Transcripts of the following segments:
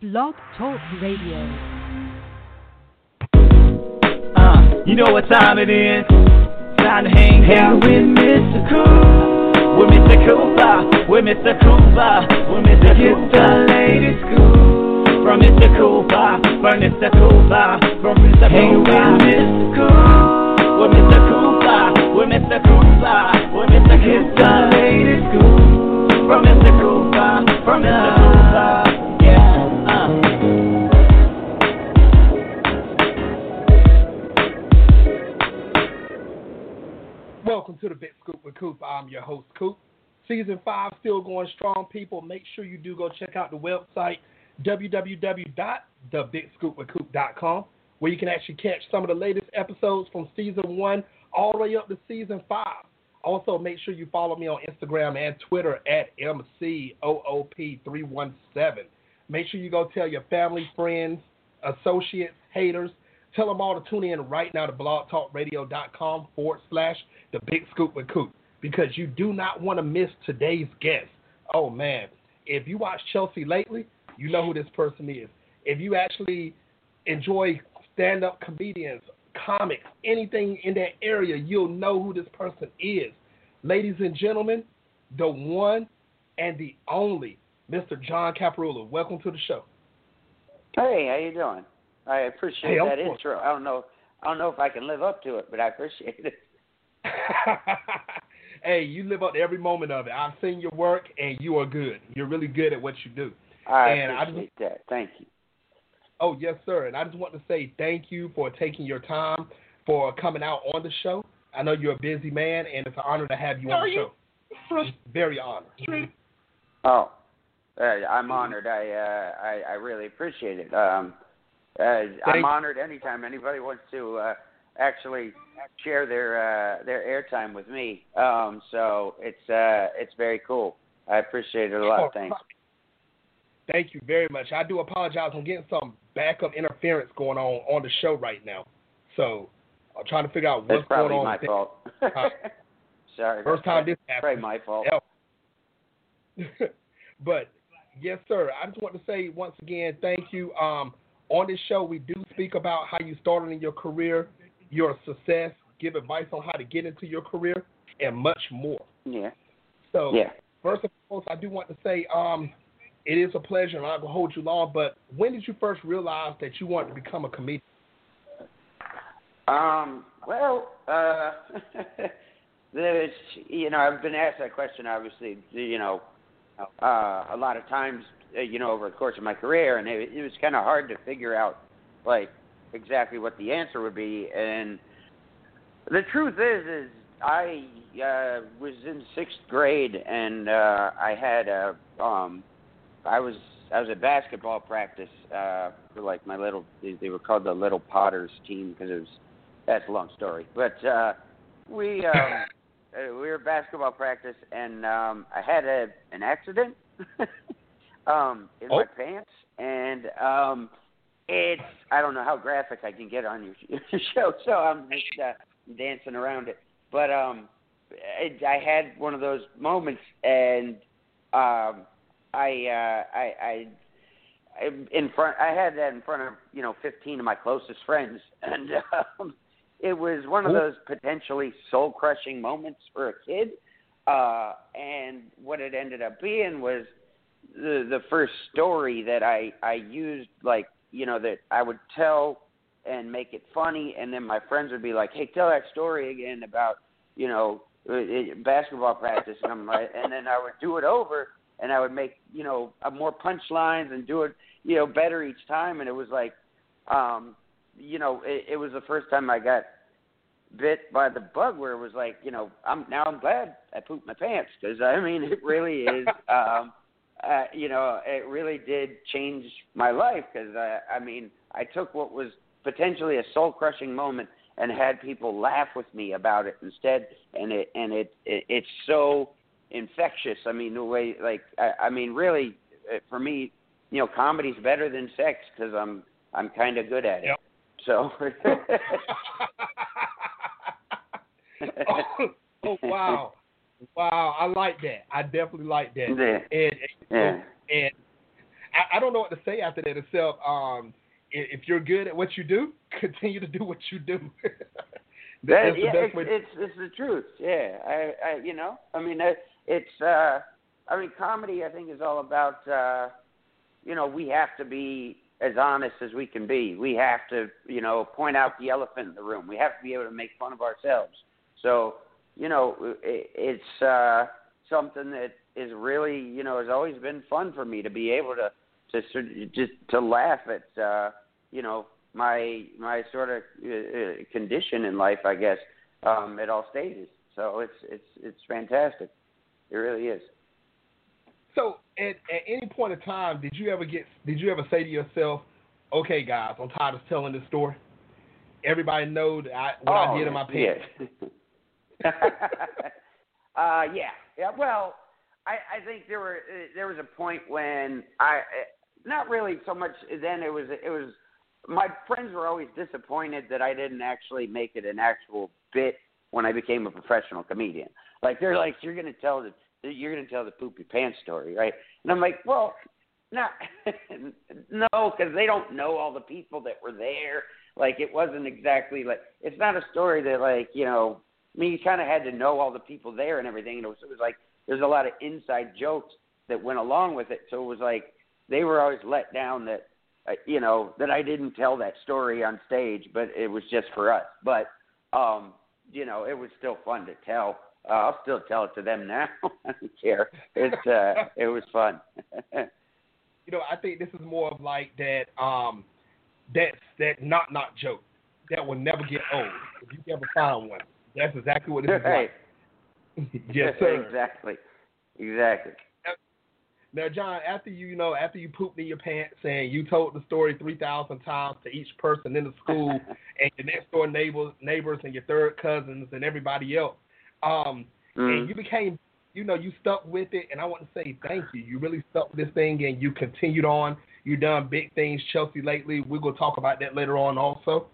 Blog Talk Radio. Uh, you know what time it is? Time to hang out with Mr. Cool. With Mr. Cooper. With Mr. Cooper. With Mr. Get the latest scoop. From Mr. Cooper. From Mr. Cooper. From Mr. Hang with Mr. Cool. With Mr. Cooper. With Mr. Cooper. With Mr. Get the latest scoop. From Mr. Cooper. From Mr. Cooper. Coop. I'm your host, Coop. Season 5 still going strong, people. Make sure you do go check out the website, www.thebigscoopwithcoop.com, where you can actually catch some of the latest episodes from Season 1 all the way up to Season 5. Also, make sure you follow me on Instagram and Twitter at MCOOP317. Make sure you go tell your family, friends, associates, haters, Tell them all to tune in right now to blogtalkradio.com forward slash the big scoop with Coop because you do not want to miss today's guest. Oh man, if you watch Chelsea lately, you know who this person is. If you actually enjoy stand up comedians, comics, anything in that area, you'll know who this person is. Ladies and gentlemen, the one and the only Mr. John Caparulo. Welcome to the show. Hey, how you doing? I appreciate Hey, that intro. I don't know. I don't know if I can live up to it, but I appreciate it. hey, you live up to every moment of it. I've seen your work, and you are good. You're really good at what you do. I And I appreciate that. Thank you. Oh, yes, sir. And I just want to say thank you for taking your time for coming out on the show. I know you're a busy man, and it's an honor to have you on the show. Very honored. Oh, uh, I'm honored. I, uh, I I really appreciate it. Um, uh, I'm honored anytime anybody wants to uh, actually share their uh, their airtime with me. Um, so it's uh, it's very cool. I appreciate it a lot. Thanks. Thank you very much. I do apologize. I'm getting some backup interference going on on the show right now. So I'm trying to figure out That's what's going probably on. my with it. fault. Sorry. First time this happened. Probably my fault. but yes, sir. I just want to say once again, thank you. Um, on this show, we do speak about how you started in your career, your success, give advice on how to get into your career, and much more. Yeah. So, Yeah. first and foremost, I do want to say, um, it is a pleasure, and I'm not gonna hold you long. But when did you first realize that you wanted to become a comedian? Um, well, uh, there's, you know, I've been asked that question, obviously, you know, uh, a lot of times, uh, you know, over the course of my career, and it, it was kind of hard to figure out, like, exactly what the answer would be. And the truth is, is I uh, was in sixth grade, and uh, I had a, um, I was I was at basketball practice uh, for like my little. They, they were called the Little Potters team because it was. That's a long story, but uh, we um, uh, we were at basketball practice, and um, I had a an accident um, in Oh. my pants, and um, it's I don't know how graphic I can get on your, your show, so I'm just uh, dancing around it. But um, it, I had one of those moments, and um, I, uh, I, I, I, in front, I had that in front of you know 15 of my closest friends, and um, it was one of those potentially soul-crushing moments for a kid. Uh, and what it ended up being was the the first story that I I used like you know that I would tell and make it funny, and then my friends would be like, "Hey, tell that story again about you know basketball practice," and I'm like, and then I would do it over, and I would make you know more punchlines and do it you know better each time, and it was like, um, you know, it, it was the first time I got bit by the bug where it was like, you know, I'm now I'm glad I pooped my pants because I mean it really is, um, uh, you know, it really did change my life because I, I mean I took what was potentially a soul crushing moment and had people laugh with me about it instead, and it and it, it it's so infectious. I mean the way like I, I mean really uh, for me, you know, comedy's better than sex because I'm I'm kind of good at it. Yep. So. oh, oh, wow, wow! I like that. I definitely like that. Yeah. And, Yeah. and I, I don't know what to say after that except um, if you're good at what you do, continue to do what you do. That, yeah, it's, it's it's the truth. Yeah, I, I you know, I mean, it's uh, I mean, comedy. I think is all about uh, you know, we have to be as honest as we can be. We have to, you know, point out the elephant in the room. We have to be able to make fun of ourselves. So, you know, it, it's uh, something that is really, you know, has always been fun for me to be able to to just to laugh at, uh, you know, my my sort of uh, uh, condition in life, I guess, um, at all stages. So it's it's it's fantastic. It really is. So at at any point in time, did you ever get did you ever say to yourself, "Okay, guys, I'm tired of telling this story. Everybody know that I, what oh, I did in my pants." Yeah. uh, yeah, yeah. Well, I I think there were uh, there was a point when I not really so much then it was it was my friends were always disappointed that I didn't actually make it an actual bit when I became a professional comedian. Like they're like, you're gonna tell the you're gonna tell the poopy pants story, right? And I'm like, well, not no, because they don't know all the people that were there. Like it wasn't exactly like it's not a story that like you know. Mean, you kind of had to know all the people there and everything. And it was, it was like there's a lot of inside jokes that went along with it. So it was like they were always let down that uh, you know that I didn't tell that story on stage, but it was just for us. But um, you know, it was still fun to tell. Uh, I'll still tell it to them now. I don't care. It's uh, it was fun. you know, I think this is more of like that um, that that not not joke that will never get old. If you ever find one, that's exactly what this is like. yes, sir. exactly. Exactly. Now, John, after you, you know, after you pooped in your pants and you told the story three thousand times to each person in the school and your next door neighbors, neighbors and your third cousins and everybody else, um, mm. and you became, you know, you stuck with it. And I want to say thank you. You really stuck with this thing and you continued on. You've done big things, Chelsea. Lately, we're gonna talk about that later on also.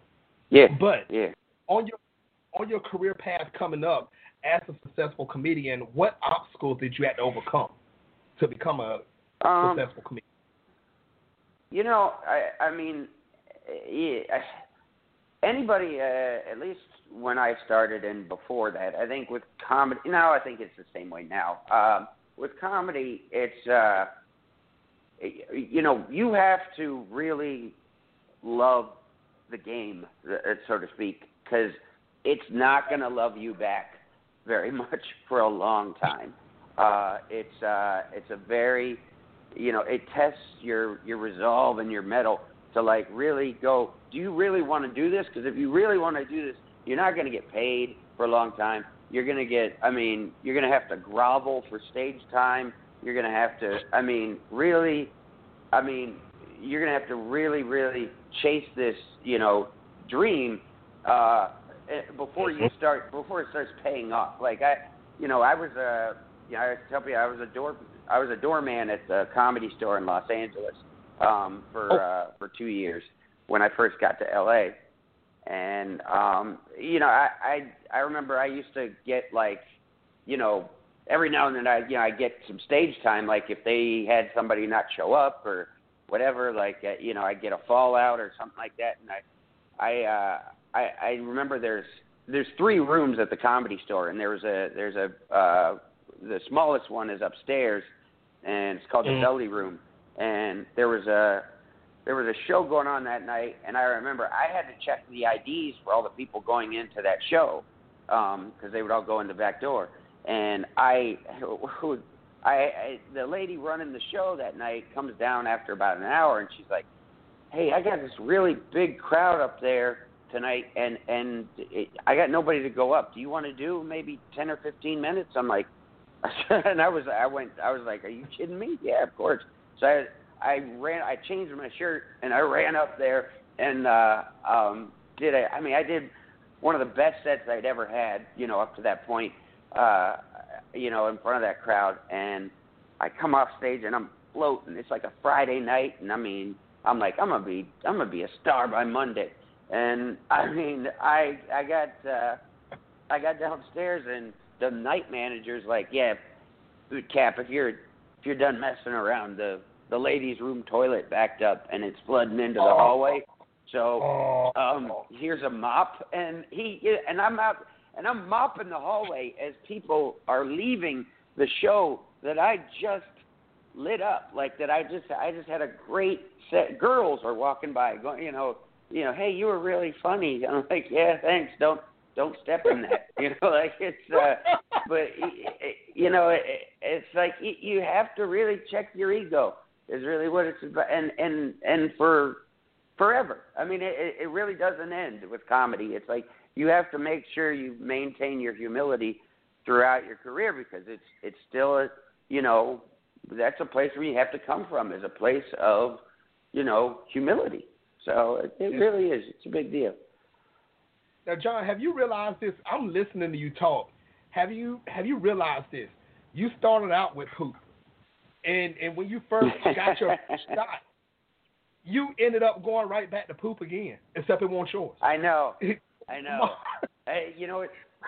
Yeah. But yeah. on your on your career path coming up as a successful comedian, what obstacles did you have to overcome? to become a um, successful comedian? You know, I I mean, yeah, anybody uh, at least when I started and before that, I think with comedy. Now I think it's the same way now. Um, with comedy, it's uh, you know you have to really love the game, uh, so to speak, because it's not going to love you back very much for a long time. Uh, it's uh, it's a very, you know, it tests your your resolve and your mettle to like really go. Do you really want to do this? Because if you really want to do this, you're not going to get paid for a long time. You're going to get. I mean, you're going to have to grovel for stage time. You're going to have to. I mean, really. I mean, you're going to have to really, really chase this, you know, dream uh, before you start before it starts paying off. Like I, you know, I was a uh, yeah, I tell you, I was a door I was a doorman at the comedy store in Los Angeles um, for oh. uh, for two years when I first got to LA, and um, you know, I, I I remember I used to get like, you know, every now and then I you know I get some stage time like if they had somebody not show up or whatever like uh, you know I get a fallout or something like that and I I uh I I remember there's there's three rooms at the comedy store and there was a there's a uh the smallest one is upstairs, and it's called mm. the Belly Room. And there was a there was a show going on that night, and I remember I had to check the IDs for all the people going into that show because um, they would all go in the back door. And I, I, I, the lady running the show that night comes down after about an hour, and she's like, "Hey, I got this really big crowd up there tonight, and and it, I got nobody to go up. Do you want to do maybe ten or fifteen minutes?" I'm like, and I was I went I was like, Are you kidding me? Yeah, of course. So I I ran I changed my shirt and I ran up there and uh um did a I mean I did one of the best sets I'd ever had, you know, up to that point, uh you know, in front of that crowd and I come off stage and I'm floating. It's like a Friday night and I mean I'm like, I'm gonna be I'm gonna be a star by Monday. And I mean I I got uh I got downstairs and the night manager's like, yeah, cap, if you're if you're done messing around, the the ladies' room toilet backed up and it's flooding into the hallway. So Oh, um here's a mop and he and I'm out and I'm mopping the hallway as people are leaving the show that I just lit up like that I just I just had a great set girls are walking by going you know you know hey you were really funny I'm like yeah thanks don't don't step in that you know like it's uh but you know it, it's like you you have to really check your ego is really what it's about and and and for forever. I mean, it, it really doesn't end with comedy. It's like you have to make sure you maintain your humility throughout your career because it's it's still a you know that's a place where you have to come from is a place of you know humility. So it, it really is. It's a big deal. Now, John, have you realized this? I'm listening to you talk. Have you have you realized this? You started out with poop, and and when you first got your shot, you ended up going right back to poop again, except it wasn't yours. I know. I know. I, you know,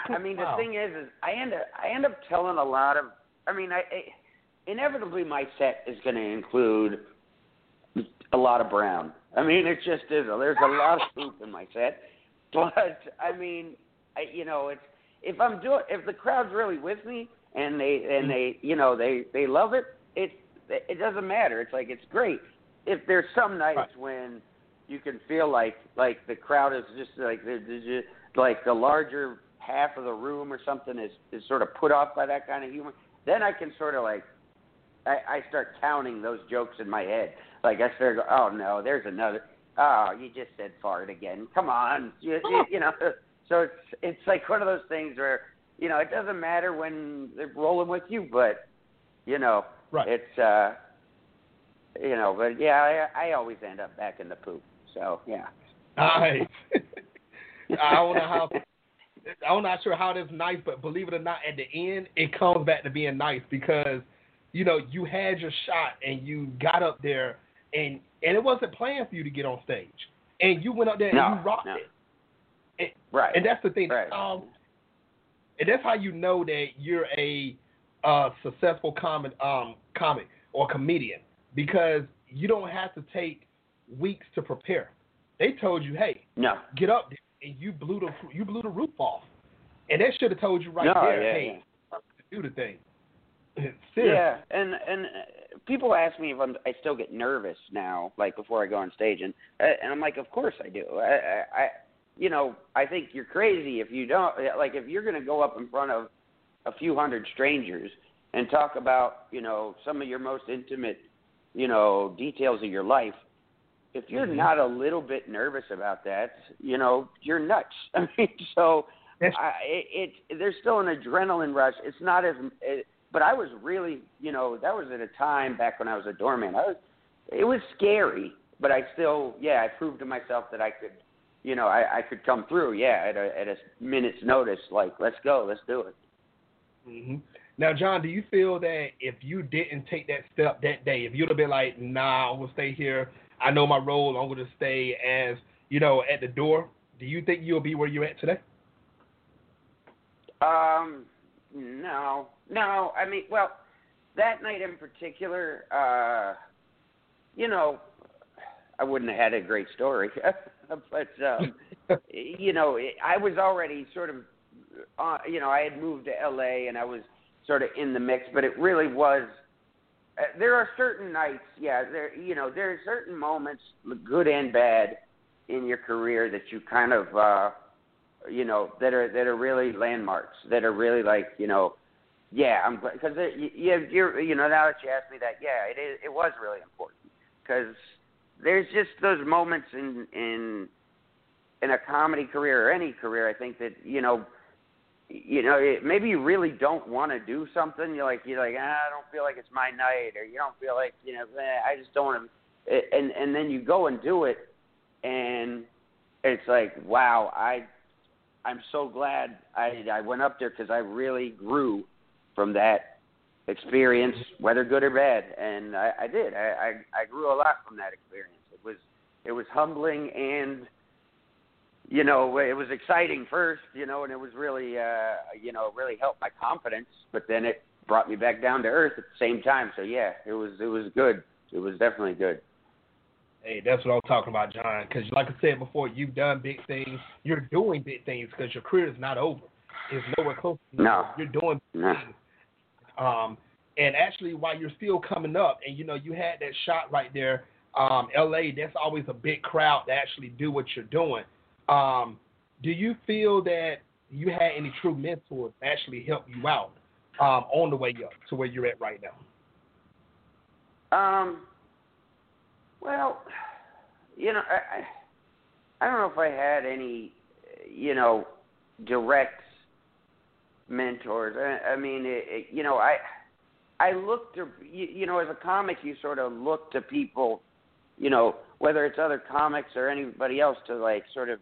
I mean, Wow. the thing is, is I end up I end up telling a lot of. I mean, I, I inevitably my set is going to include a lot of brown. I mean, it just is. There's a lot of poop in my set, but I mean, I, you know, it's if I'm doing if the crowd's really with me and they and they you know they they love it, it it doesn't matter. It's like it's great. If there's some nights Right. when you can feel like like the crowd is just like the, the like the larger half of the room or something is is sort of put off by that kind of humor. Then I can sort of like I, I start counting those jokes in my head. Like I start oh no, there's another. Oh, you just said fart again. Come on, you, you, you know. So it's it's like one of those things where you know it doesn't matter when they're rolling with you, but you know Right. it's uh you know. But yeah, I, I always end up back in the poop. So yeah. Nice. I don't know how. I'm not sure how that's nice, but believe it or not, at the end, it comes back to being nice because, you know, you had your shot and you got up there, and and it wasn't planned for you to get on stage, and you went up there No, and you rocked no. it, Right. and that's the thing. Right. Um, and that's how you know that you're a uh, successful comic, um, comic or comedian because you don't have to take weeks to prepare. They told you, hey, no. get up there, and you blew the you blew the roof off, and they should have told you right no, there, yeah, hey, yeah. do the thing. Seriously. Yeah, and and people ask me if I'm I still get nervous now, like before I go on stage, and uh, and I'm like, of course I do. I, I, I you know, I think you're crazy if you don't like if you're going to go up in front of a few hundred strangers and talk about you know some of your most intimate you know details of your life. If you're Mhm. not a little bit nervous about that, you know, you're nuts. I mean, so That's- I, it, it there's still an adrenaline rush. It's not as, it, but I was really, you know, that was at a time back when I was a doorman. I was, it was scary, but I still, yeah, I proved to myself that I could, you know, I, I could come through. Yeah, at a at a minute's notice. Like, let's go, let's do it. Mm-hmm. Now, John, do you feel that if you didn't take that step that day, if you'd have been like, "Nah, I'm gonna stay here. I know my role. I'm gonna stay as you know at the door," do you think you'll be where you're at today? Um, no, no. I mean, well, that night in particular, uh, you know, I wouldn't have had a great story, but um, you know, I was already sort of, uh, you know, I had moved to LA and I was sort of in the mix, but it really was. Uh, there are certain nights, yeah. There, you know, there are certain moments, good and bad, in your career that you kind of. uh you know that are that are really landmarks that are really like you know yeah i'm because you you're you know now that you asked me that yeah it is it was really important. Because there's just those moments in in in a comedy career or any career i think that you know you know it, maybe you really don't want to do something you're like you're like ah, i don't feel like it's my night or you don't feel like you know i just don't want to and and then you go and do it and it's like wow i I'm so glad I I went up there because I really grew from that experience, whether good or bad, and I, I did. I, I I grew a lot from that experience. It was it was humbling and you know it was exciting first, you know, and it was really uh you know really helped my confidence, but then it brought me back down to earth at the same time. So yeah, it was it was good. it was definitely good. Hey, that's what I'm talking about, John. Because, like I said before, you've done big things. You're doing big things because your career is not over. It's nowhere close. To no, you're doing big no. things. Um, and actually, while you're still coming up, and you know, you had that shot right there. Um, LA, that's always a big crowd to actually do what you're doing. Um, do you feel that you had any true mentors actually help you out um, on the way up to where you're at right now? Um. Well, you know, I I don't know if I had any, you know, direct mentors. I, I mean, it, it, you know, I I look to you, you know, as a comic, you sort of look to people, you know, whether it's other comics or anybody else to like sort of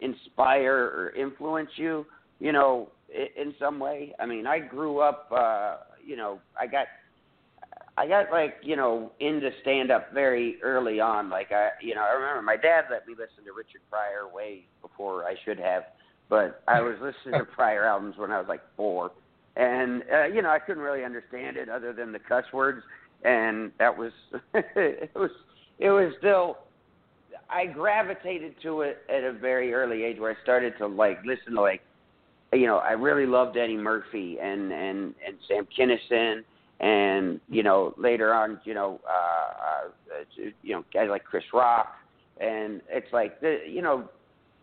inspire or influence you, you know, in, in some way. I mean, I grew up, uh, you know, I got I got like you know into stand up very early on. Like I, you know, I remember my dad let me listen to Richard Pryor way before I should have, but I was listening to Pryor albums when I was like four, and uh, you know I couldn't really understand it other than the cuss words, and that was it was it was still. I gravitated to it at a very early age where I started to like listen to like, you know, I really loved Eddie Murphy and and and Sam Kinison and you know later on you know uh, uh you know guys like Chris Rock. And it's like the you know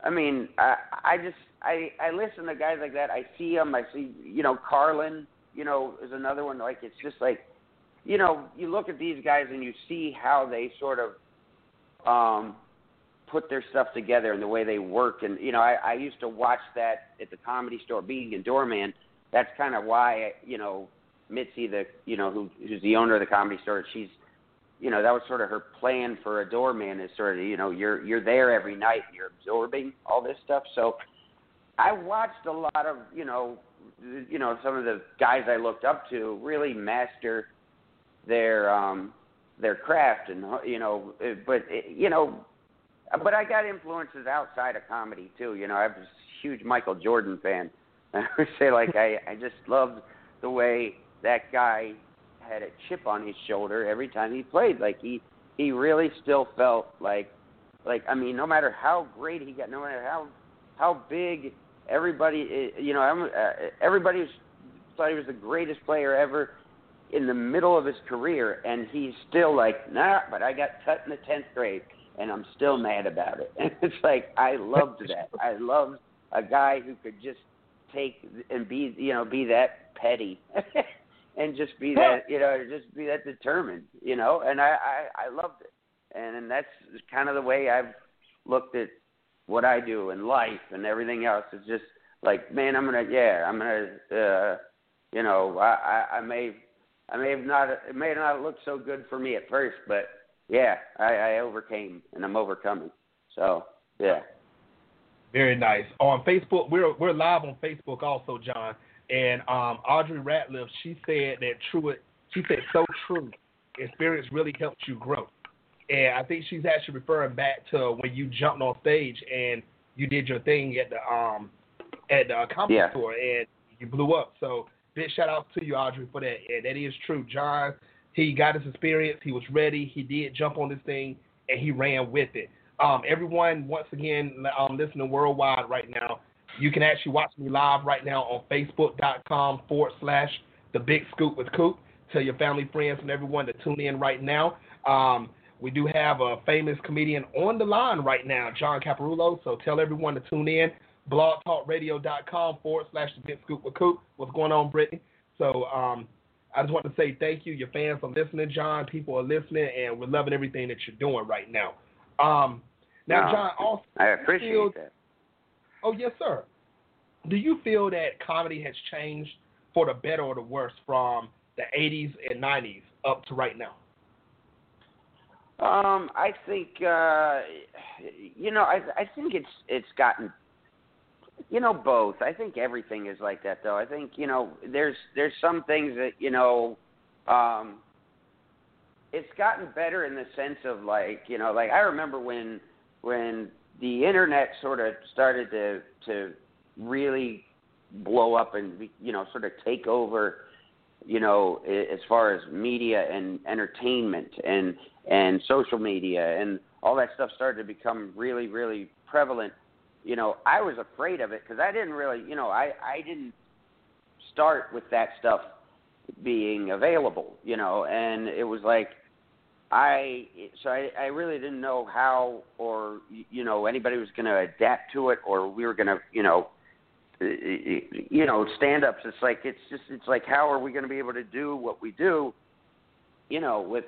I mean I I just I I listen to guys like that. I see them I see you know Carlin you know is another one. Like it's just like you know you look at these guys and you see how they sort of um put their stuff together and the way they work. And you know I I used to watch that at the comedy store being a doorman. That's kind of why you know Mitzi, the you know who who's the owner of the comedy store, she's you know that was sort of her plan for a doorman is sort of you know you're you're there every night, and you're absorbing all this stuff. So I watched a lot of you know you know some of the guys I looked up to really master their um their craft and you know but you know but I got influences outside of comedy too. You know, I was a huge Michael Jordan fan. I would say like I I just loved the way that guy had a chip on his shoulder every time he played. Like he he really still felt like like I mean, no matter how great he got, no matter how how big everybody you know uh, everybody thought he was the greatest player ever in the middle of his career, and he's still like, nah, but I got cut in the tenth grade, and I'm still mad about it. And it's like I loved that. I loved a guy who could just take and be you know be that petty and just be that you know just be that determined you know and i i i loved it. And and that's kind of the way i've looked at what i do in life and everything else. It's just like man i'm gonna yeah i'm gonna uh you know i i, I may i may have not it may not look so good for me at first but yeah i i overcame and i'm overcoming. So yeah. Very nice. On facebook we're we're live on facebook also john and um, Audrey Ratliff, she said that true. She said so true. Experience really helps you grow. And I think she's actually referring back to when you jumped on stage and you did your thing at the um at the comedy yeah. store and you blew up. So big shout out to you, Audrey, for that. And that is true. John, he got his experience. He was ready. He did jump on this thing and he ran with it. Um, everyone, once again, um, listening worldwide right now, you can actually watch me live right now on facebook.com forward slash the big scoop with Coop. Tell your family, friends, and everyone to tune in right now. Um, we do have a famous comedian on the line right now, John Caparulo. So tell everyone to tune in. blogtalkradio.com forward slash the big scoop with Coop. What's going on, Brittany? So um, I just want to say thank you. Your fans are listening, John. People are listening, and we're loving everything that you're doing right now. Um, now, John, also, I appreciate feel, that. Oh, yes, sir. Do you feel that comedy has changed for the better or the worse from the 80s and 90s up to right now? Um, I think uh, you know, I I think it's it's gotten you know both. I think everything is like that though. I think, you know, there's there's some things that, you know, um it's gotten better in the sense of like, you know, like I remember when when the internet sort of started to to really blow up and you know sort of take over you know, as far as media and entertainment and and social media and all that stuff started to become really, really prevalent. You know, I was afraid of it because I didn't really, you know, I I didn't start with that stuff being available, you know, and it was like I so I, I really didn't know how or you know anybody was going to adapt to it or we were going to you know you know stand ups. It's like it's just it's like how are we going to be able to do what we do you know with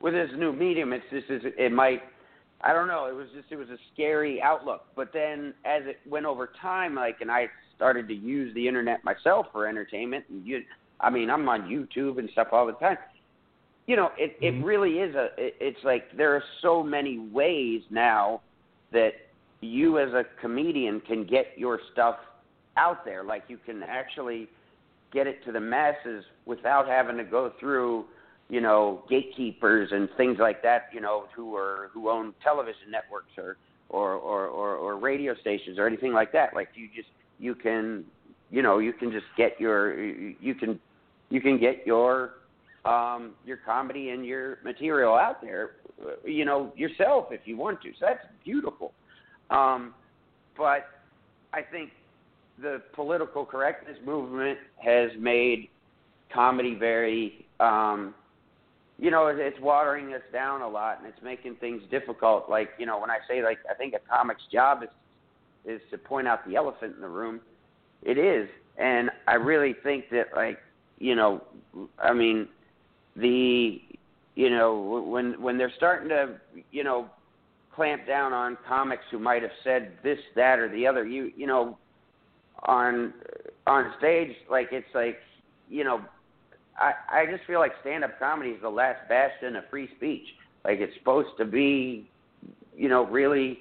with this new medium? It's just is it might I don't know. It was just it was a scary outlook. But then as it went over time like and I started to use the internet myself for entertainment and you I mean I'm on YouTube and stuff all the time you know, it mm-hmm. it really is a. It, it's like there are so many ways now that you as a comedian can get your stuff out there. Like you can actually get it to the masses without having to go through, you know, gatekeepers and things like that. You know, who are who own television networks or or or or, or radio stations or anything like that. Like you just you can you know you can just get your you can you can get your um, your comedy and your material out there, you know, yourself if you want to. So that's beautiful. Um, but I think the political correctness movement has made comedy very, um, you know, it's watering us down a lot and it's making things difficult. Like, you know, when I say like I think a comic's job is is to point out the elephant in the room, it is. And I really think that like, you know, I mean, the you know when when they're starting to you know clamp down on comics who might have said this that or the other you you know on on stage like it's like you know i i just feel like stand up comedy is the last bastion of free speech. Like it's supposed to be you know really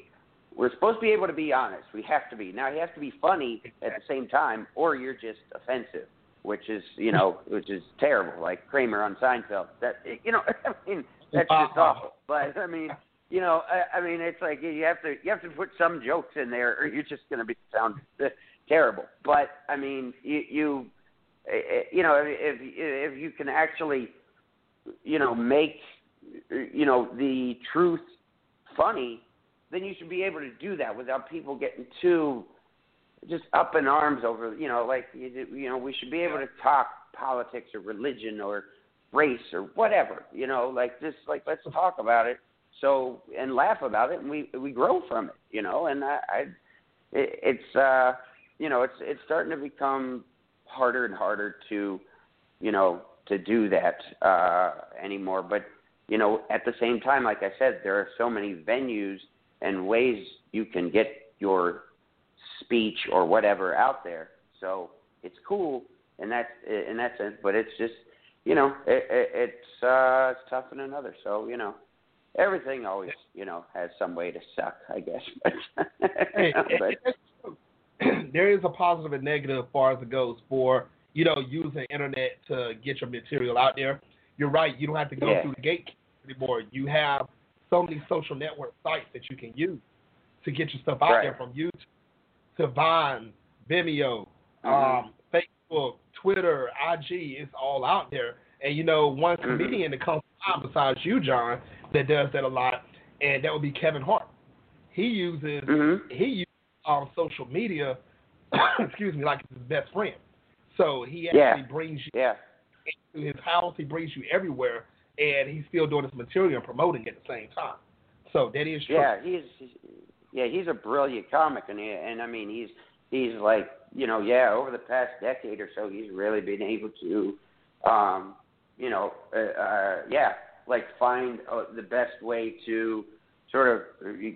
we're supposed to be able to be honest. We have to be. Now you have to be funny at the same time or you're just offensive which is you know which is terrible, like Kramer on Seinfeld. That you know, I mean that's just awful. But I mean, you know, I, I mean it's like you have to you have to put some jokes in there, or you're just going to be sound terrible. But I mean, you you eh, eh, you know if if you can actually you know make you know the truth funny, then you should be able to do that without people getting too just up in arms over you know like you you know we should be able to talk politics or religion or race or whatever you know like just like let's talk about it so and laugh about it and we we grow from it you know and i, I it, it's uh you know it's it's starting to become harder and harder to you know to do that uh anymore but you know at the same time like i said there are so many venues and ways you can get your speech or whatever out there. So it's cool in that in that sense, but it's just you know it, it, it's uh, it's tough in another. So you know everything always you know has some way to suck, I guess. hey, but, there is a positive and negative as far as it goes for you know using the internet to get your material out there. You're right. You don't have to go yeah. through the gate anymore. You have so many social network sites that you can use to get your stuff out right. there from YouTube to Vine, Vimeo, mm-hmm. um, Facebook, Twitter, IG. It's all out there. And you know, one mm-hmm. comedian that comes to besides you, John, that does that a lot, and that would be Kevin Hart. He uses mm-hmm. he uses um, social media, excuse me, like his best friend. So he actually yeah. brings you yeah. into his house. He brings you everywhere, and he's still doing his material and promoting at the same time. So that is true. Yeah, he's yeah, he's a brilliant comic, and and I mean he's he's like you know yeah over the past decade or so he's really been able to um you know uh, uh yeah like find uh, the best way to sort of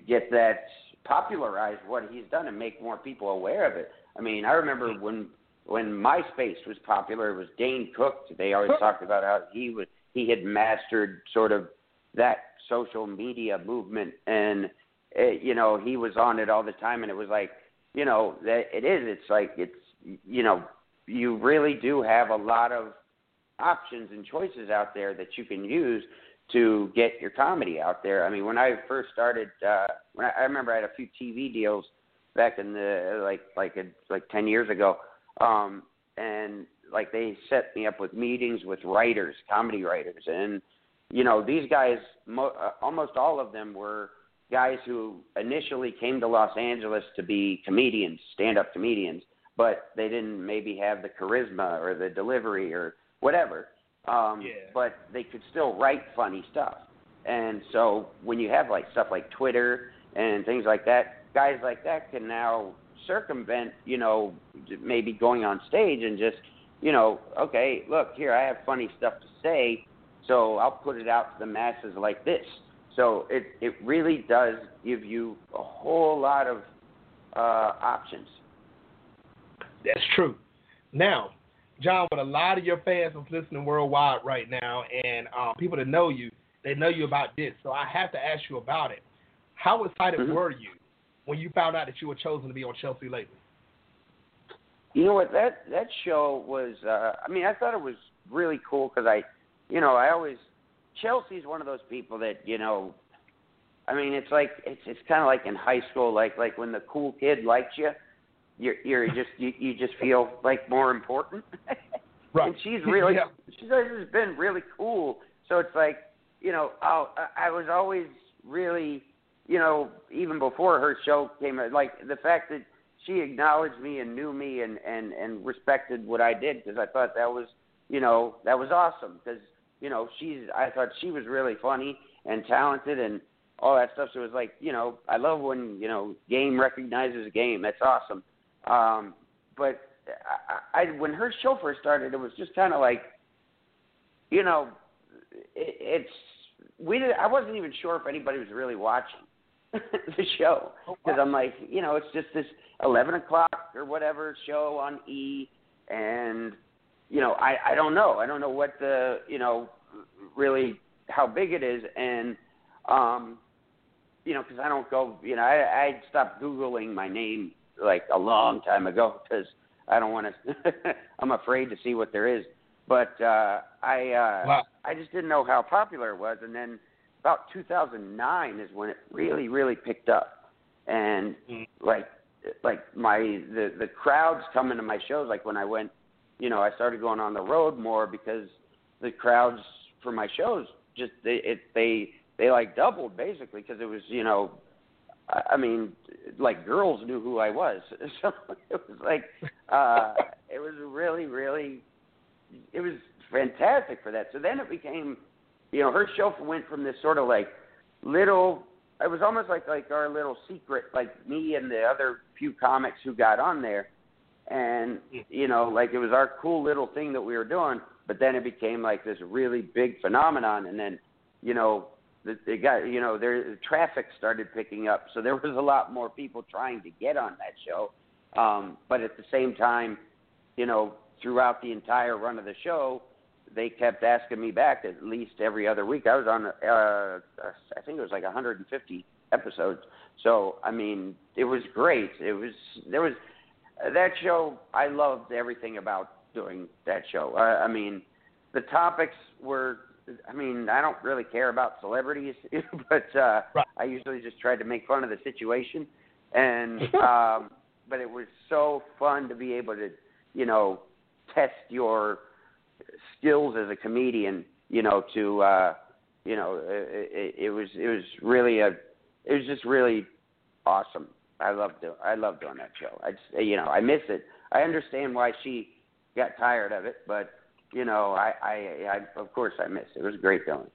get that popularize what he's done and make more people aware of it. I mean, I remember when when MySpace was popular, it was Dane Cook. They always talked about how he was he had mastered sort of that social media movement and it, you know, he was on it all the time, and it was like, you know, that it is. It's like it's, you know, you really do have a lot of options and choices out there that you can use to get your comedy out there. I mean, when I first started, uh, when I, I remember I had a few TV deals back in the like like a, like ten years ago, um, and like they set me up with meetings with writers, comedy writers, and you know these guys, mo- uh, almost all of them were guys who initially came to Los Angeles to be comedians, stand-up comedians, but they didn't maybe have the charisma or the delivery or whatever. Um, Yeah. But they could still write funny stuff. And so when you have like stuff like Twitter and things like that, guys like that can now circumvent, you know, maybe going on stage and just, you know, okay, look, here I have funny stuff to say, so I'll put it out to the masses like this. So it it really does give you a whole lot of uh, options. That's true. Now, John, with a lot of your fans is listening worldwide right now, and um, people that know you, they know you about this. So I have to ask you about it. How excited Mhm. were you when you found out that you were chosen to be on Chelsea lately? You know what that that show was? uh I mean, I thought it was really cool because I, you know, I always Chelsea's one of those people that you know. I mean, it's like it's it's kind of like in high school, like like when the cool kid likes you, you're you're just you you just feel like more important. Right. And she's really Yeah. she's always been really cool. So it's like you know, I, I was always really, you know, even before her show came, like the fact that she acknowledged me and knew me and and and respected what I did because I thought that was, you know, that was awesome because you know she's I thought she was really funny and talented and all that stuff. So it was like, you know, I love when you know game recognizes a game. That's awesome. Um, but I, I when her show first started, it was just kind of like, you know, it, it's we did, I wasn't even sure if anybody was really watching the show because I'm like, you know, it's just this 11 o'clock or whatever show on E, and you know, I I don't know, I don't know what the you know really how big it is, and um, you know, because I don't go, you know, I I stopped googling my name like a long time ago because I don't want to. I'm afraid to see what there is. But uh, I uh, Wow. I just didn't know how popular it was, and then about 2009 is when it really really picked up, and Mm. like like my the the crowds coming to my shows like when I went, you know, I started going on the road more because the crowds for my shows just they it they they like doubled basically because it was you know I mean, like girls knew who I was, so it was like uh, it was really, really, it was fantastic for that. So then it became, you know, her show went from this sort of like little. It was almost like like our little secret, like me and the other few comics who got on there, and you know, like it was our cool little thing that we were doing. But then it became like this really big phenomenon, and then, you know, the, the guy, you know, there the traffic started picking up, so there was a lot more people trying to get on that show. Um, but at the same time, you know, throughout the entire run of the show, they kept asking me back at least every other week. I was on, uh, I think it was like 150 episodes. So I mean, it was great. It was there was that show. I loved everything about doing that show. I, I mean, the topics were I mean, I don't really care about celebrities, but uh, Right. I usually just tried to make fun of the situation. And um, but it was so fun to be able to, you know, test your skills as a comedian. You know, to uh, you know, it, it, it was it was really a it was just really awesome. I love doing I love doing that show. I just, you know I miss it. I understand why she got tired of it, but you know I I, I of course I miss it. It was a great doing.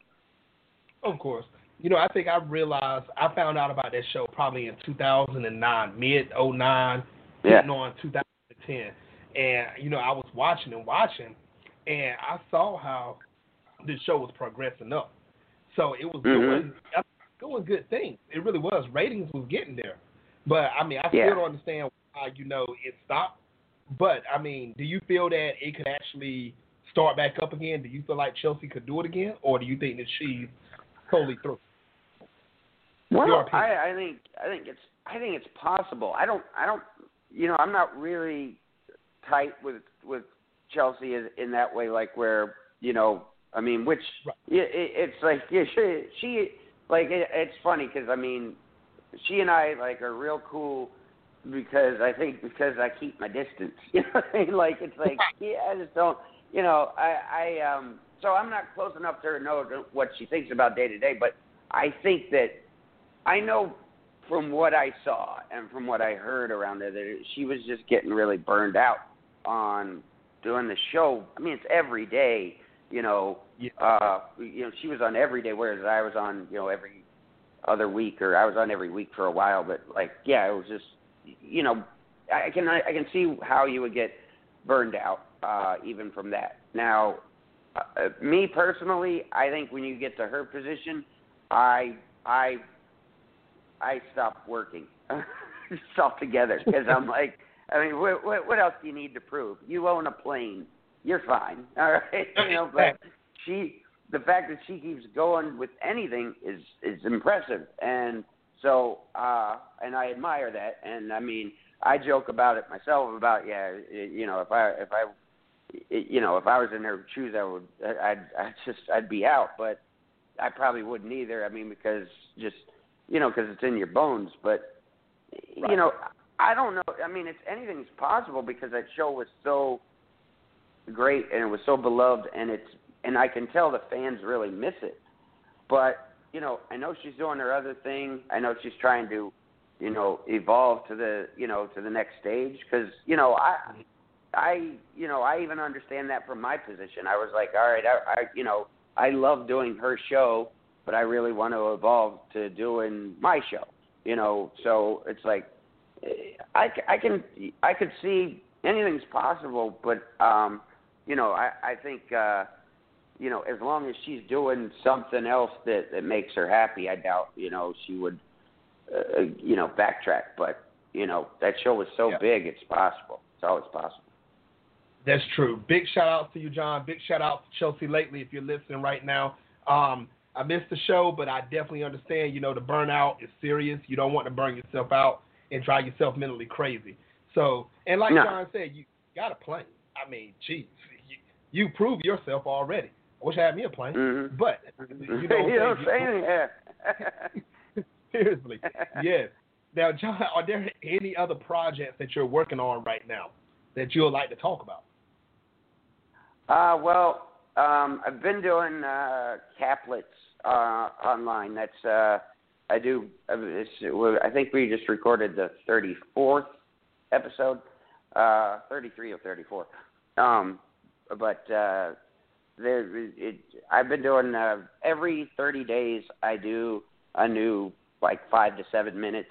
Of course. You know, I think I realized I found out about that show probably in 2009, mid 09, Yeah. getting on 2010. And, you know, I was watching and watching, and I saw how the show was progressing up. So it was Mhm. doing, doing good things. It really was. Ratings was getting there. But, I mean, I Yeah. still don't understand why, you know, it stopped. But, I mean, do you feel that it could actually start back up again? Do you feel like Chelsea could do it again? Or do you think that she's totally through? Well. I, I think I think it's I think it's possible. I don't I don't you know I'm not really tight with with Chelsea in, in that way, like where you know I mean, which Right. it, it's like yeah, she, she like it, it's funny because I mean she and I like are real cool because I think because I keep my distance. You know, what I mean? like it's like yeah, I just don't. You know, I I um. So I'm not close enough to her to know what she thinks about day to day, but I think that I know from what I saw and from what I heard around there that she was just getting really burned out on doing the show. I mean, it's every day. You know, Yeah. uh, you know, she was on every day, whereas I was on, you know, every other week, or I was on every week for a while. But like, yeah, it was just, you know, I can I can see how you would get burned out uh, even from that. Now, uh, me personally, I think when you get to her position, I I I stop working altogether because I'm like, I mean, what, what what else do you need to prove? You own a plane, you're fine, all right. You know, but she, the fact that she keeps going with anything is is impressive, and so uh, and I admire that. And I mean, I joke about it myself about yeah, it, you know, if I if I it, you know, if I was in her shoes, I would, I'd, I'd just, I'd be out. But I probably wouldn't either. I mean, because just, you know, because it's in your bones. But, Right. you know, I don't know. I mean, it's anything's possible because that show was so great and it was so beloved, and it's, and I can tell the fans really miss it. But, you know, I know she's doing her other thing. I know she's trying to, you know, evolve to the, you know, to the next stage. Because, you know, I. I, you know, I even understand that from my position. I was like, all right, I, I, you know, I love doing her show, but I really want to evolve to doing my show. You know, so it's like, eh, I, I can, I could see anything's possible, but, um, you know, I, I think, uh, you know, as long as she's doing something else that that makes her happy, I doubt, you know, she would, uh, you know, backtrack. But you know, that show was so Yeah. big, it's possible. It's always possible. That's true. Big shout out to you, John. Big shout out to Chelsea Lately if you're listening right now. Um, I missed the show, but I definitely understand. You know, the burnout is serious. You don't want to burn yourself out and drive yourself mentally crazy. So, and like No. John said, you got a plane. I mean, geez, you, you proved yourself already. I wish I had me a plane, Mhm. but you know, what I'm you don't saying? say yeah. seriously, yes. Now, John, are there any other projects that you're working on right now that you would like to talk about? Uh, well, um, I've been doing uh, caplets uh, online. That's uh, I do. uh, It's, I think we just recorded the 34th episode, uh, 33 or 34. Um, but uh, there, it, I've been doing uh, every 30 days. I do a new like five to seven minutes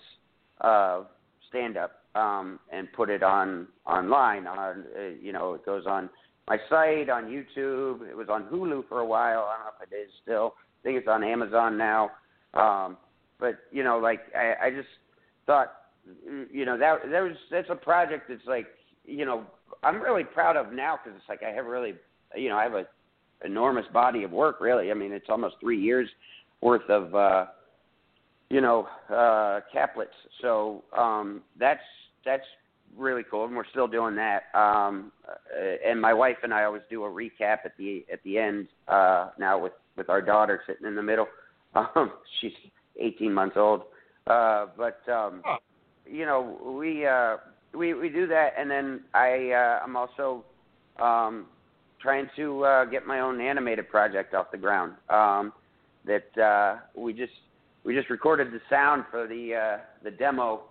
of stand up um, and put it on online. On uh, you know, it goes on my site on YouTube. It was on Hulu for a while. I don't know if it is still. I think it's on Amazon now. Um, but you know, like I, I just thought, you know, that that was that's a project that's like, you know, I'm really proud of now because it's like I have really, you know, I have a enormous body of work. Really, I mean, it's almost three years worth of, uh, you know, uh, caplets. So um, that's that's really cool, and we're still doing that. Um, uh, and my wife and I always do a recap at the at the end. Uh, now with with our daughter sitting in the middle, um, she's 18 months old. Uh, but um, Oh. you know, we uh, we we do that, and then I uh, I'm also um, trying to uh, get my own animated project off the ground. Um, that uh, we just we just recorded the sound for the uh, the demo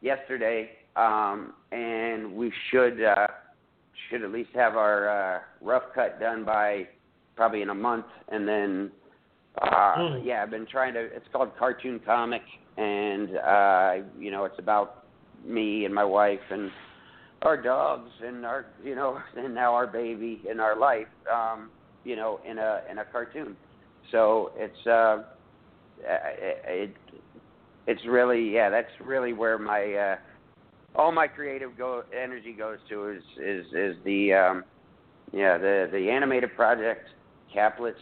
yesterday, um, and we should uh, should at least have our uh, rough cut done by probably in a month, and then uh, Mm. yeah, I've been trying to. It's called Cartoon Comic, and uh, you know, it's about me and my wife and our dogs and our you know and now our baby and our life um you know in a in a cartoon so it's uh it, it's really yeah that's really where my uh all my creative go energy goes to is is is the um yeah the the animated project caplets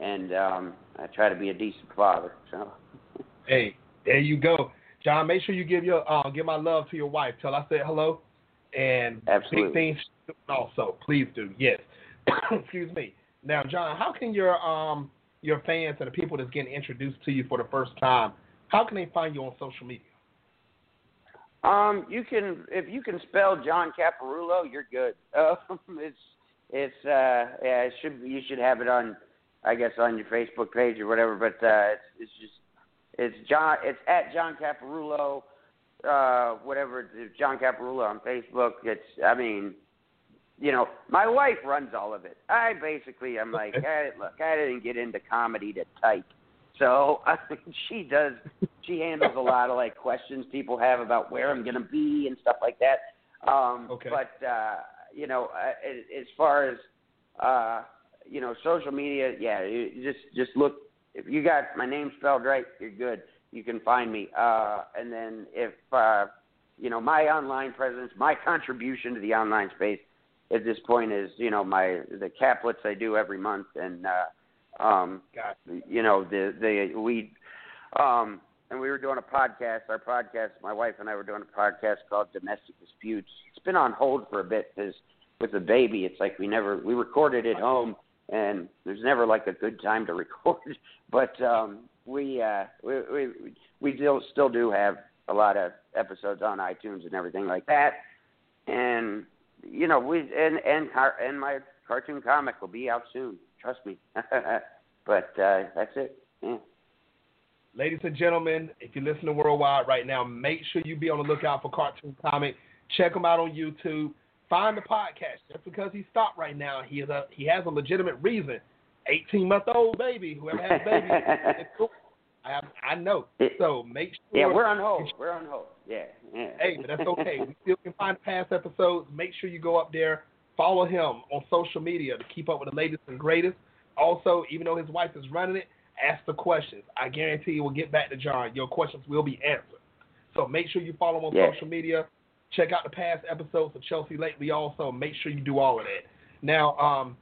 and um i try to be a decent father so Hey, there you go, John. Make sure you give your uh, give my love to your wife. Tell I said hello, and Absolutely. big things also. Please do. Yes. Excuse me. Now, John, how can your um your fans and the people that's getting introduced to you for the first time, how can they find you on social media? Um, you can if you can spell John Caparulo, you're good. Um, it's it's uh yeah, it should you should have it on I guess on your Facebook page or whatever, but uh it's it's just it's John it's at John Caparulo, uh whatever John Caparulo on Facebook. It's I mean you know, my wife runs all of it. I basically, I'm like, hey, look, I didn't get into comedy to type, so I she does. She handles a lot of like questions people have about where I'm going to be and stuff like that. Um, Okay. But uh, you know, uh, as far as uh, you know, social media, yeah, you just just look. If you got my name spelled right, you're good. You can find me. Uh, and then if uh, you know my online presence, my contribution to the online space at this point is you know my the caplets I do every month and uh um Got you know the the we um and we were doing a podcast our podcast my wife and I were doing a podcast called Domestic Disputes. It's been on hold for a bit cuz with the baby it's like we never we recorded at home and there's never like a good time to record. But um we uh we we we still still do have a lot of episodes on iTunes and everything like that and you know we and and car, and my cartoon comic will be out soon trust me but uh that's it yeah. Ladies and gentlemen, if you're listening worldwide right now, make sure you be on the lookout for Cartoon Comic. Check him out on YouTube. Find the podcast. Just because he stopped right now, he is a he has a legitimate reason. 18 month old baby, whoever has babies, it's cool. I I know. So make sure. yeah we're on hold we're on hold yeah yeah Hey, but that's okay. we still can find past episodes. Make sure you go up there, follow him on social media to keep up with the latest and greatest. Also, even though his wife is running it, ask the questions. I guarantee you will get back to John. Your questions will be answered. So make sure you follow him on Yeah. social media. Check out the past episodes of Chelsea Lately. Also, make sure you do all of that. Now, um,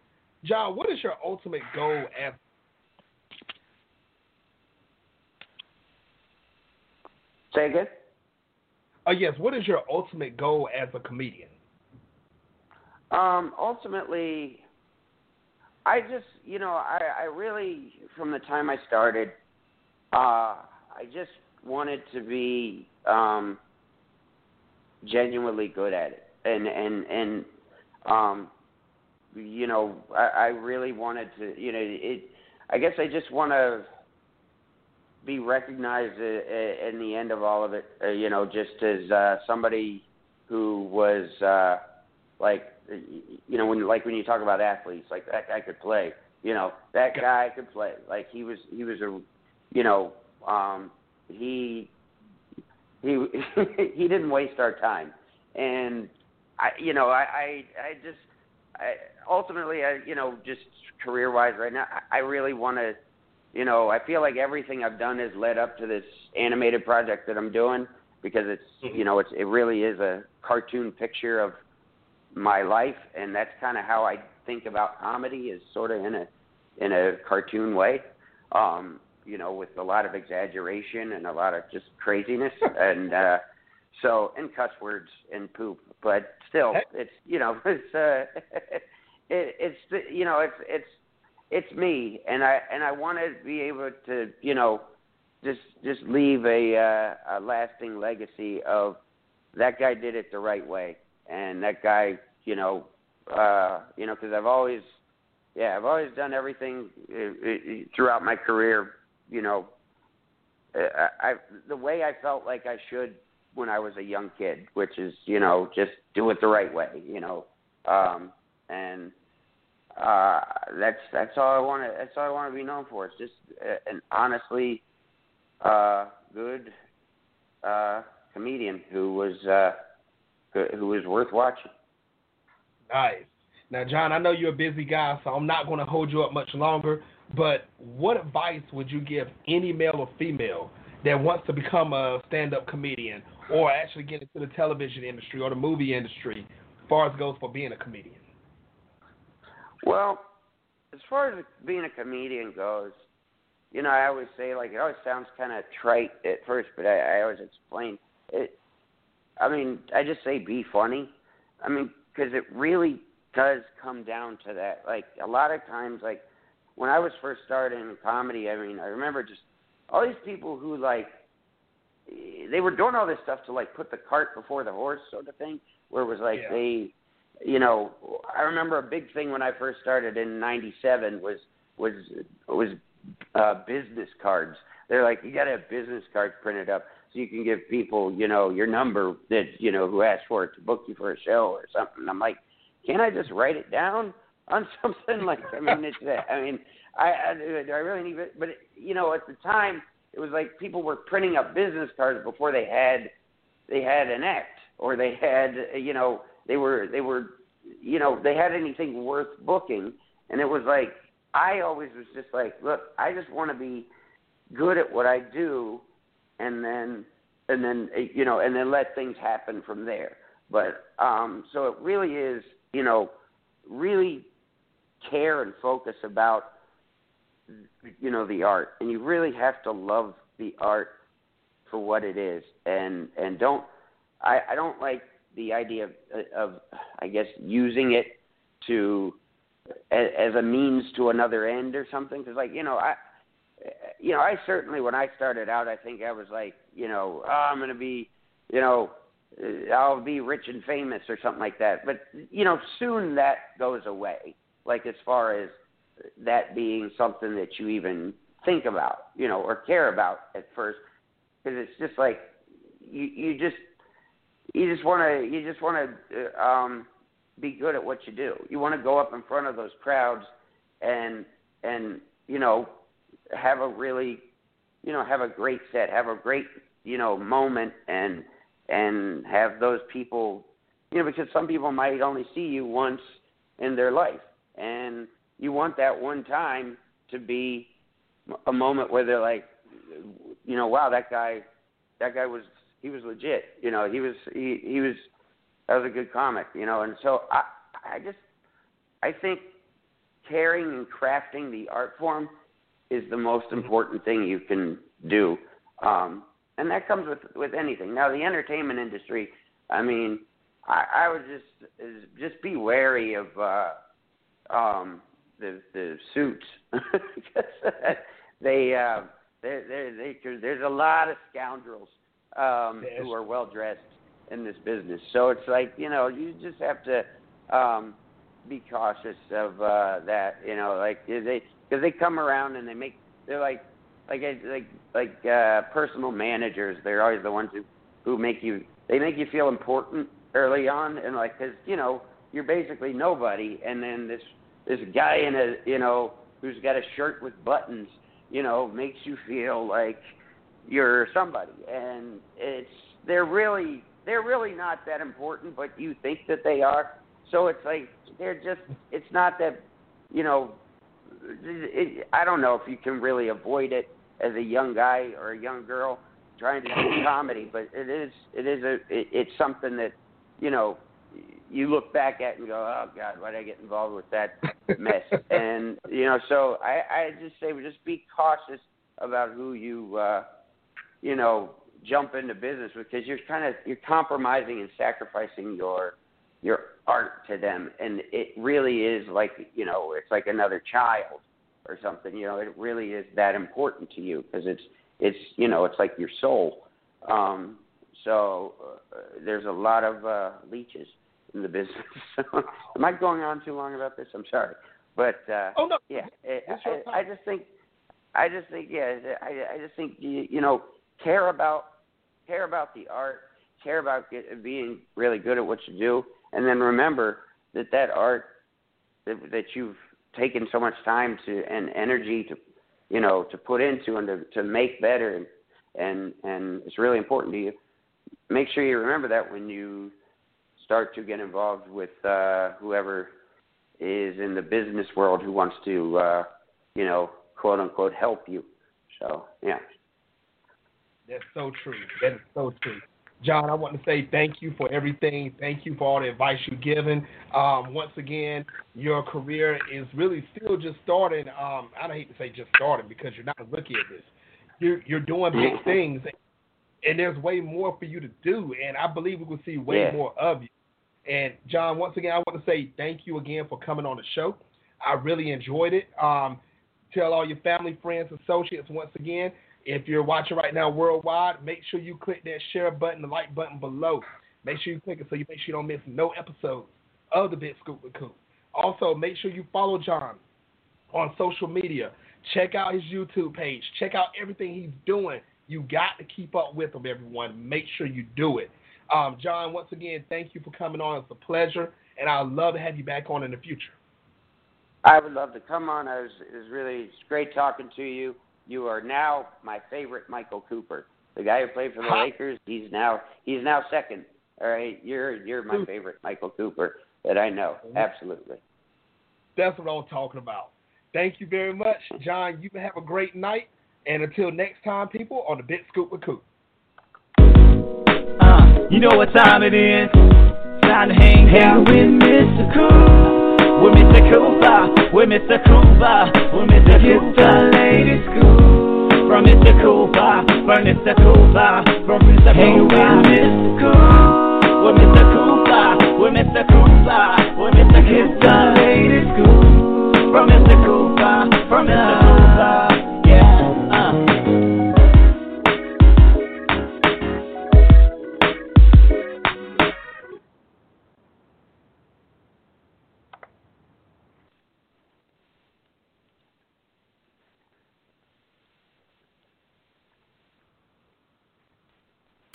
John, what is your ultimate goal as say again uh, yes, what is your ultimate goal as a comedian? Um, ultimately, I just, you know, I, I really, from the time I started, uh, I just wanted to be um, genuinely good at it, and and and, um, you know, I, I really wanted to, you know, it. I guess I just want to be recognized uh, in the end of all of it, uh, you know, just as uh, somebody who was. Uh, like you know when like when you talk about athletes like that guy could play you know that guy could play like he was he was a you know um he he he didn't waste our time and i you know i i, I just i ultimately i you know just career wise right now i, I really want to you know i feel like everything i've done has led up to this animated project that i'm doing because it's Mhm. you know it's it really is a cartoon picture of my life and that's kind of how I think about comedy is sort of in a in a cartoon way um you know with a lot of exaggeration and a lot of just craziness and uh so and cuss words and poop but still it's you know it's uh it, it's the, you know it's it's it's me. And I and I want to be able to you know just just leave a uh, a lasting legacy of that guy did it the right way. And that guy, you know, uh, you know, because I've always, yeah, I've always done everything uh, uh, throughout my career, you know, uh, I the way I felt like I should when I was a young kid, which is, you know, just do it the right way, you know, um, and uh, that's that's all I want to that's all I want to be known for. It's just uh, an honestly uh, good uh, comedian who was. Uh, who is worth watching. Nice. Now, John, I know you're a busy guy, so I'm not going to hold you up much longer. But what advice would you give any male or female that wants to become a stand-up comedian or actually get into the television industry or the movie industry, as far as goes for being a comedian? Well, as far as being a comedian goes, you know, I always say like it always sounds kind of trite at first, but I, I always explain it. I mean, I just say be funny. I mean, because it really does come down to that. Like a lot of times, like when I was first starting in comedy, I mean, I remember just all these people who like they were doing all this stuff to like put the cart before the horse, sort of thing, where it was like Yeah. they, you know, I remember a big thing when I first started in '97 was was was uh, business cards. They're like, you got to have business cards printed up so you can give people, you know, your number that you know who asked for it to book you for a show or something. I'm like, can't I just write it down on something? Like, I mean, it's, I mean, I, I, do I really need it? But you know, at the time, it was like people were printing up business cards before they had they had an act or they had, you know, they were they were, you know, they had anything worth booking, and it was like I always was just like, look, I just want to be good at what I do, and then and then you know, and then let things happen from there. But um, so it really is, you know, really care and focus about you know the art, and you really have to love the art for what it is, and and don't I, I don't like the idea of, of I guess using it to as, as a means to another end or something? Because like you know I you know I certainly when I started out I think I was like you know oh, I'm gonna be you know I'll be rich and famous or something like that. But you know soon that goes away like as far as that being something that you even think about you know or care about at first. Because it's just like you you just you just want to you just want to um be good at what you do. You want to go up in front of those crowds and and you know have a really you know have a great set, have a great you know moment and and have those people you know because some people might only see you once in their life and you want that one time to be a moment where they're like you know wow that guy that guy was he was legit you know he was he he was that was a good comic, you know. And so I, I just, I think caring and crafting the art form is the most important thing you can do, um, and that comes with with anything. Now, the entertainment industry, I mean, I, I would just just be wary of uh, um, the the suits they. Uh, they, they, there's a lot of scoundrels um, Yes. who are well dressed in this business. So it's like you know you just have to um, be cautious of uh, that. You know, like they because they come around and they make they're like like like like uh, personal managers. They're always the ones who who make you they make you feel important early on and like because you know you're basically nobody and then this this guy in a you know who's got a shirt with buttons you know makes you feel like you're somebody. And it's they're really they're really not that important but you think that they are. So it's like they're just it's not that you know it, i don't know if you can really avoid it as a young guy or a young girl trying to do comedy but it is it is a it, it's something that you know you look back at and go oh god why did i get involved with that mess? And you know so i i just say just be cautious about who you uh you know jump into business because you're kind of you're compromising and sacrificing your your art to them. And it really is like you know it's like another child or something you know it really is that important to you because it's it's you know it's like your soul. Um so uh, there's a lot of uh leeches in the business. Am i going on too long about this? I'm sorry. But uh Oh no. yeah it, I, I just think i just think yeah i i just think you, you know care about care about the art care about get, being really good at what you do and then remember that that art that, that you've taken so much time to and energy to you know to put into and to, to make better and and and it's really important to you. Make sure you remember that when you start to get involved with uh whoever is in the business world who wants to uh you know quote unquote help you. So yeah That's so true. That is so true. John, I want to say thank you for everything. Thank you for all the advice you've given. Um, once again, your career is really still just starting. Um, I don't hate to say just starting because you're not a rookie at this. You're you're doing big things, and there's way more for you to do. And I believe we will see way Yeah. more of you. And John, once again, I want to say thank you again for coming on the show. I really enjoyed it. Um, tell all your family, friends, associates once again If you're watching right now worldwide, make sure you click that share button, the like button below. Make sure you click it so you make sure you don't miss no episodes of the Big Scoop with Coop. Also, make sure you follow John on social media. Check out his YouTube page. Check out everything he's doing. You got to keep up with him, everyone. Make sure you do it. Um, John, once again, thank you for coming on. It's a pleasure, and I'd love to have you back on in the future. I would love to come on. I was, it was really great talking to you. You are now my favorite Michael Cooper, the guy who played for the Lakers. He's now he's now second. All right, you're you're my favorite Michael Cooper that I know. Absolutely. That's what I'm talking about. Thank you very much, John. You have a great night, and until next time, people on the Big Scoop with Coop. Uh, you know what time it is? Time to hang out with Mr. Cool. With Mr. Cooper, with Mr. Cooper, with Mr. Cooper. The latest scoop from Mr. Cooper, from Mr. Cooper, from Mr. Cooper. With Mr. Cool, with Mr. Cooper, with Mr. Cooper, with Mr. The latest scoop from Mr. Cooper, from Mr.